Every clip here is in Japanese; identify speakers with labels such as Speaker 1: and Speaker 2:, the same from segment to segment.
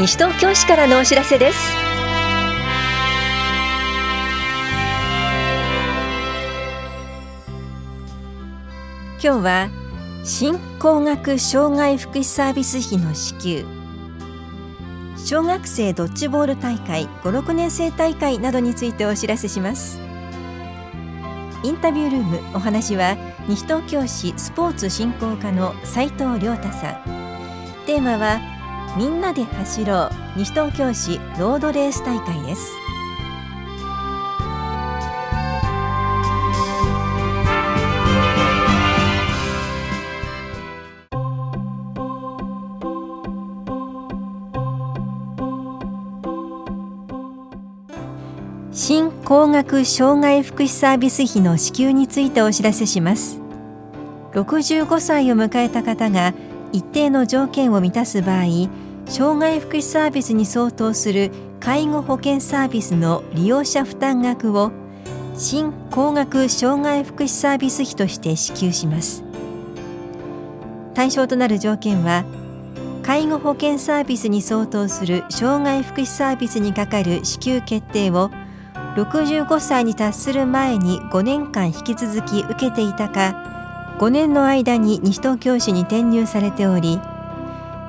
Speaker 1: 西東京市からのお知らせです。今日は新高額障害福祉サービス費の支給。小学生ドッジボール大会56年生大会などについてお知らせします。インタビュールームお話は西東京市スポーツ振興課の斉藤亮太さん。テーマはみんなで走ろう。西東京市ロードレース大会です。新高額障害福祉サービス費の支給についてお知らせします。65歳を迎えた方が一定の条件を満たす場合障害福祉サービスに相当する介護保険サービスの利用者負担額を新高額障害福祉サービス費として支給します。対象となる条件は介護保険サービスに相当する障害福祉サービスにかかる支給決定を65歳に達する前に5年間引き続き受けていたか5年の間に西東京市に転入されており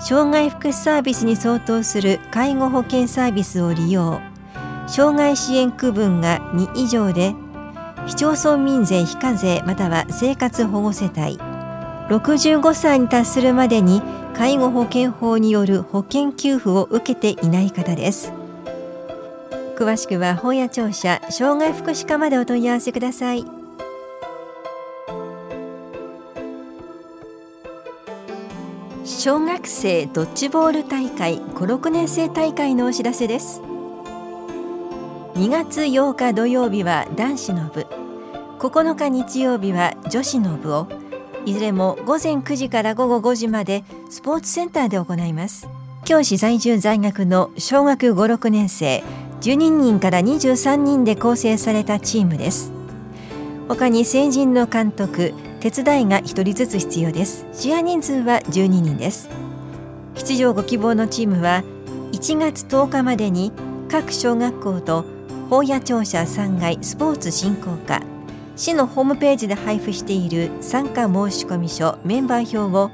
Speaker 1: 障害福祉サービスに相当する介護保険サービスを利用。障害支援区分が2以上で市町村民税非課税または生活保護世帯。65歳に達するまでに介護保険法による保険給付を受けていない方です。詳しくは本屋庁舎障害福祉課までお問い合わせください。小学生ドッジボール大会56年生大会のお知らせです。2月8日土曜日は男子の部。9日日曜日は女子の部を。いずれも午前9時から午後5時までスポーツセンターで行います。教師在住在学の小学5、6年生12人から23人で構成されたチームです。他に成人の監督手伝いが1人ずつ必要です。試合人数は12人です。出場ご希望のチームは1月10日までに各小学校と法屋庁舎3階スポーツ振興課市のホームページで配布している参加申込書メンバー表を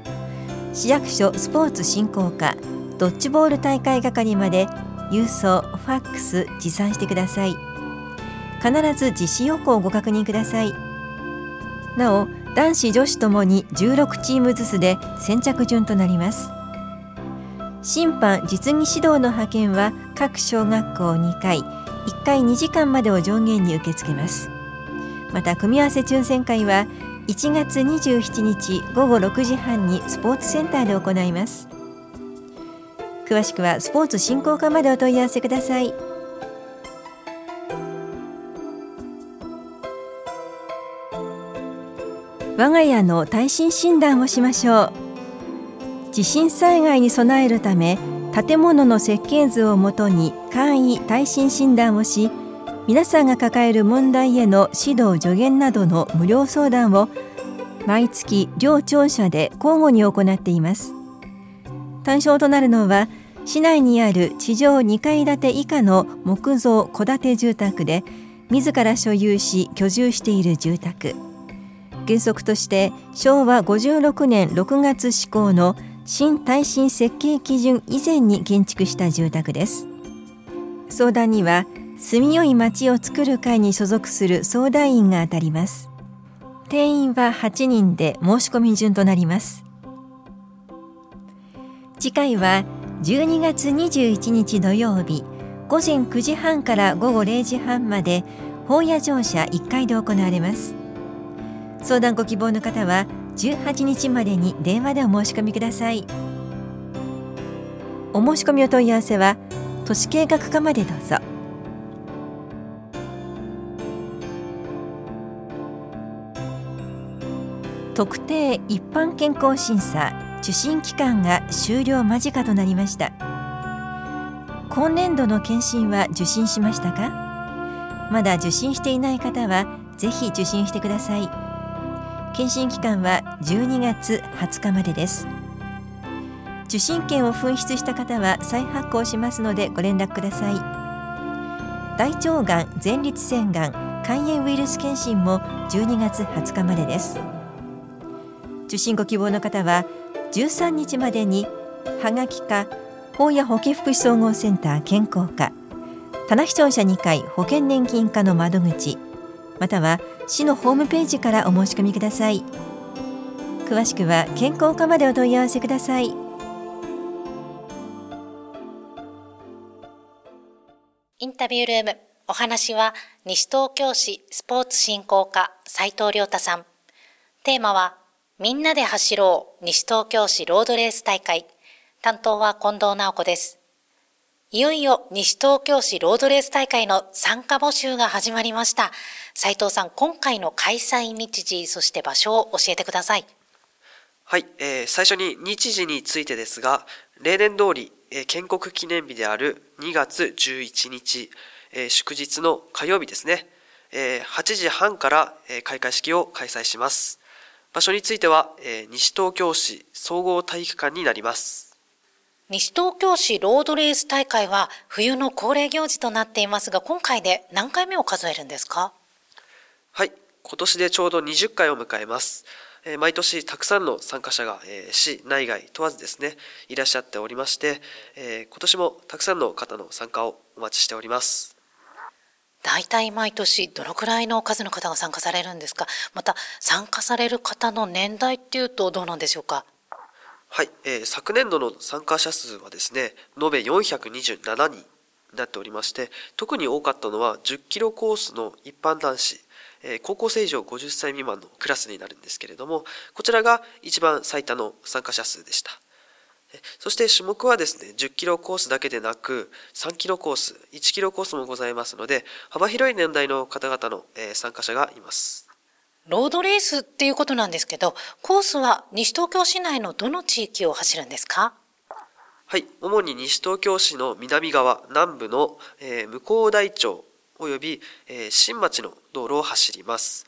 Speaker 1: 市役所スポーツ振興課ドッジボール大会係まで郵送ファックス持参してください。必ず実施要項をご確認ください。なお男子女子ともに16チームずつで先着順となります。審判実技指導の派遣は各小学校2回1回2時間までを上限に受け付けます。また組み合わせ抽選会は1月27日午後6時半にスポーツセンターで行います。詳しくはスポーツ振興課までお問い合わせください。我が家の耐震診断をしましょう。地震災害に備えるため建物の設計図をもとに簡易耐震診断をし皆さんが抱える問題への指導助言などの無料相談を毎月両庁舎で交互に行っています。対象となるのは市内にある地上2階建て以下の木造戸建て住宅で自ら所有し居住している住宅。原則として昭和56年6月施行の新耐震設計基準以前に建築した住宅です。相談には住みよい町を作る会に所属する相談員が当たります。定員は8人で申し込み順となります。次回は12月21日土曜日午前9時半から午後0時半まで本屋庁舎1階で行われます。相談ご希望の方は18日までに電話でお申し込みください。お申し込みお問い合わせは都市計画課までどうぞ。特定一般健康審査受診期間が終了間近となりました。今年度の検診は受診しましたか？まだ受診していない方はぜひ受診してください。検診期間は12月20日までです。受信券を紛失した方は再発行しますのでご連絡ください。大腸がん前立腺がん肝炎ウイルス検診も12月20日までです。受診ご希望の方は13日までにはがきか法や保健福祉総合センター健康課棚視聴者2回保険年金課の窓口または市のホームページからお申し込みください詳しくは健康課までお問い合わせください
Speaker 2: インタビュールームお話は西東京市スポーツ振興課斉藤亮太さんテーマはみんなで走ろう西東京市ロードレース大会。担当は近藤直子です。いよいよ西東京市ロードレース大会の参加募集が始まりました。斉藤さん、今回の開催日時、そして場所を教えてください。
Speaker 3: はい、えー、最初に日時についてですが、例年通り、えー、建国記念日である2月11日、えー、祝日の火曜日ですね、えー、8時半から、えー、開会式を開催します。場所については、えー、西東京市総合体育館になります。
Speaker 2: 西東京市ロードレース大会は冬の恒例行事となっていますが、今回で何回目を数えるんですか？
Speaker 3: はい、今年でちょうど20回を迎えます。えー、毎年たくさんの参加者が、えー、市内外問わずですね、いらっしゃっておりまして、えー、今年もたくさんの方の参加をお待ちしております。
Speaker 2: 大体毎年どのくらいの数の方が参加されるんですか？また参加される方の年代っていうとどうなんでしょうか？
Speaker 3: はい、えー、昨年度の参加者数はですね延べ427人になっておりまして特に多かったのは10キロコースの一般男子高校生以上50歳未満のクラスになるんですけれどもこちらが一番最多の参加者数でしたそして種目はですね、10キロコースだけでなく、3キロコース、1キロコースもございますので、幅広い年代の方々の参加者がいます。
Speaker 2: ロードレースっていうことなんですけど、コースは西東京市内のどの地域を走るんですか？
Speaker 3: はい、主に西東京市の南側、南部の、えー、向こう大町及び、えー、新町の道路を走ります。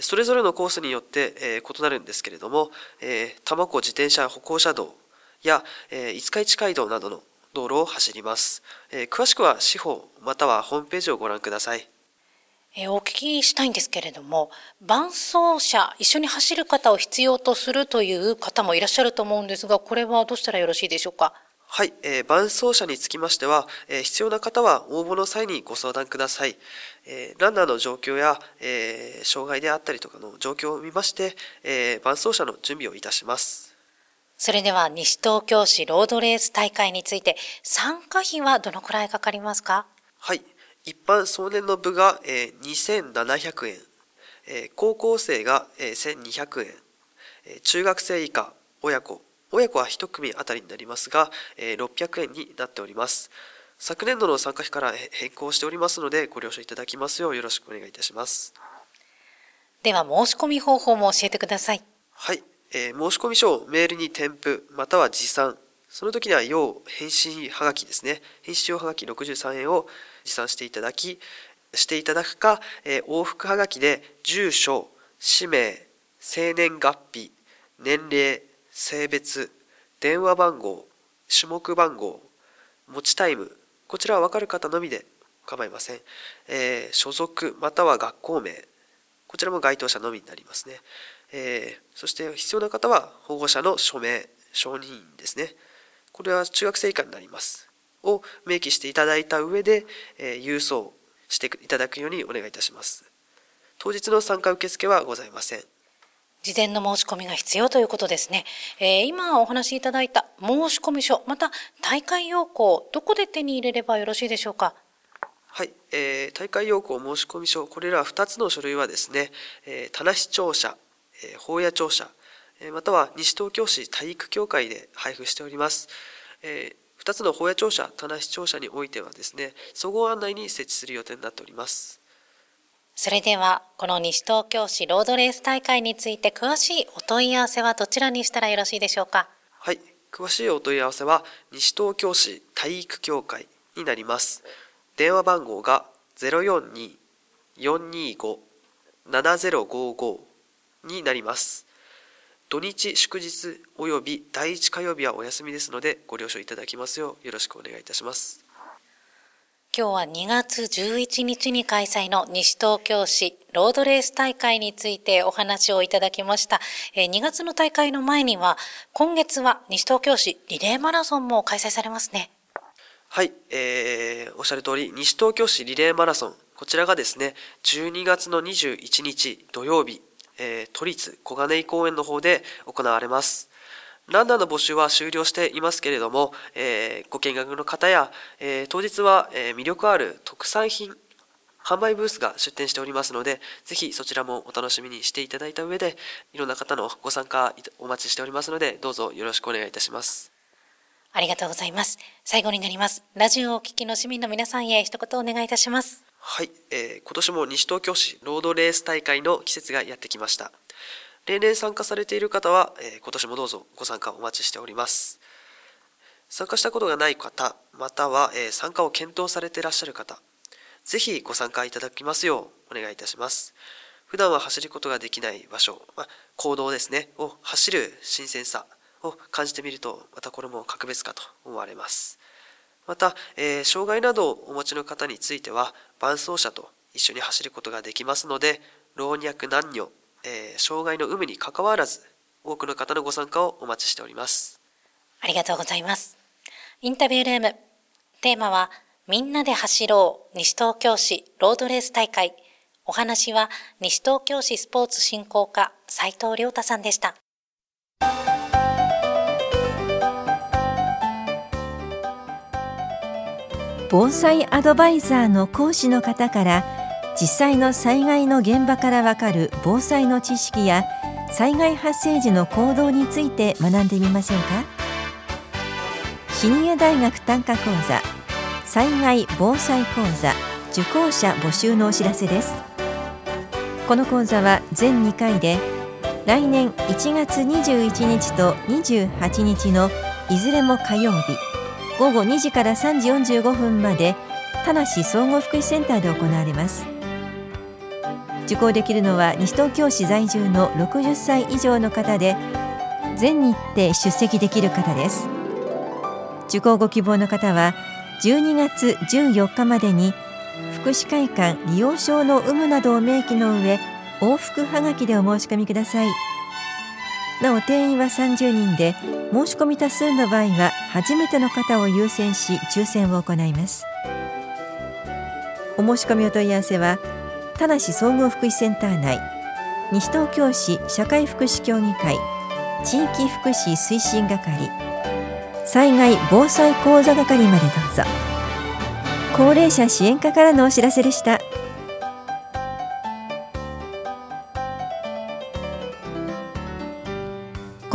Speaker 3: それぞれのコースによって、えー、異なるんですけれども、えー、多摩湖自転車歩行者道や、え五日市街道などの道路を走ります、え詳しくは司法またはホームページをご覧ください。
Speaker 2: えお聞きしたいんですけれども、伴走者、一緒に走る方を必要とするという方もいらっしゃると思うんですが、これはどうしたらよろしいでしょうか？
Speaker 3: はい、えー、伴走者につきましては、えー、必要な方は応募の際にご相談ください。えー、ランナーの状況や、え障害であったりとかの状況を見まして、え伴走者の準備をいたします。
Speaker 2: それでは西東京市ロードレース大会について参加費はどのくらいかかりますか？
Speaker 3: はい一般総年の部が、えー、2700円、えー、高校生が、えー、1200円、えー、中学生以下親子。親子は1組あたりになりますが、えー、600円になっております。昨年度の参加費から変更しておりますのでご了承いただきますようよろしくお願いいたします。
Speaker 2: では申し込み方法も教えてください。
Speaker 3: はい。えー、申込書をメールに添付または持参。その時には要返信はがきですね。返信用はがき63円を持参していただきしていただくか、えー、往復はがきで住所氏名生年月日年齢性別電話番号種目番号持ちタイムこちらは分かる方のみで構いません、えー、所属または学校名こちらも該当者のみになりますね。えー、そして必要な方は保護者の署名承認ですね。これは中学生以下になります。を明記していただいた上で、えー、郵送していただくようにお願いいたします。当日の参加受付はございません。
Speaker 2: 事前の申し込みが必要ということですね、えー、今お話しいただいた申込書また大会要項どこで手に入れればよろしいでしょうか？
Speaker 3: はい、えー、大会要項申込書これら2つの書類はですね、えー、棚視聴者法屋庁舎または西東京市体育協会で配布しております。2つの法屋庁舎、棚視聴者においてはですね、総合案内に設置する予定になっております。
Speaker 2: それでは、この西東京市ロードレース大会について詳しいお問い合わせはどちらにしたらよろしいでしょうか？
Speaker 3: はい、詳しいお問い合わせは西東京市体育協会になります。電話番号が042-425-7055になります。土日祝日および第1火曜日はお休みですのでご了承いただきますようよろしくお願いいたします
Speaker 2: 今日は2月11日に開催の西東京市ロードレース大会についてお話をいただきました。2月の大会の前には、今月は西東京市リレーマラソンも開催されますね。
Speaker 3: はい、えー、おっしゃる通り、西東京市リレーマラソン、こちらがですね、12月の21日土曜日、えー、都立小金井公園の方で行われます。ランナーの募集は終了していますけれども、えー、ご見学の方や、えー、当日は、えー、魅力ある特産品販売ブースが出店しておりますので、ぜひそちらもお楽しみにしていただいた上で、いろんな方のご参加お待ちしておりますので、どうぞよろしくお願いいたします。
Speaker 2: ありがとうございます。最後になります。ラジオをお聞きの市民の皆さんへ一言お願いいたします。
Speaker 3: はい、えー、今年も西東京市ロードレース大会の季節がやってきました。例年参加されている方は、えー、今年もどうぞご参加お待ちしております。参加したことがない方、または、えー、参加を検討されていらっしゃる方、ぜひご参加いただきますようお願いいたします。普段は走ることができない場所、まあ、行動ですね、を走る新鮮さを感じてみると、またこれも格別かと思われます。また、えー、障害などをお持ちの方については、伴走者と一緒に走ることができますので、老若男女、えー、障害の有無にかかわらず多くの方のご参加をお待ちしております。
Speaker 2: ありがとうございます。インタビュールーム。テーマはみんなで走ろう西東京市ロードレース大会。お話は西東京市スポーツ振興課斉藤亮太さんでした。
Speaker 1: 防災アドバイザーの講師の方から実際の災害の現場からわかる防災の知識や災害発生時の行動について学んでみませんか？シニア大学単価講座災害防災講座受講者募集のお知らせです。この講座は全2回で来年1月21日と28日のいずれも火曜日午後2時から3時45分まで田梨総合福祉センターで行われます。受講できるのは西東京市在住の60歳以上の方で全日程出席できる方です。受講ご希望の方は12月14日までに福祉会館利用証の有無などを明記の上往復はがきでお申し込みください。なお定員は30人で申し込み多数の場合は初めての方を優先し抽選を行います。お申し込みお問い合わせは田梨総合福祉センター内西東京市社会福祉協議会地域福祉推進係災害防災講座係までどうぞ。高齢者支援課からのお知らせでした。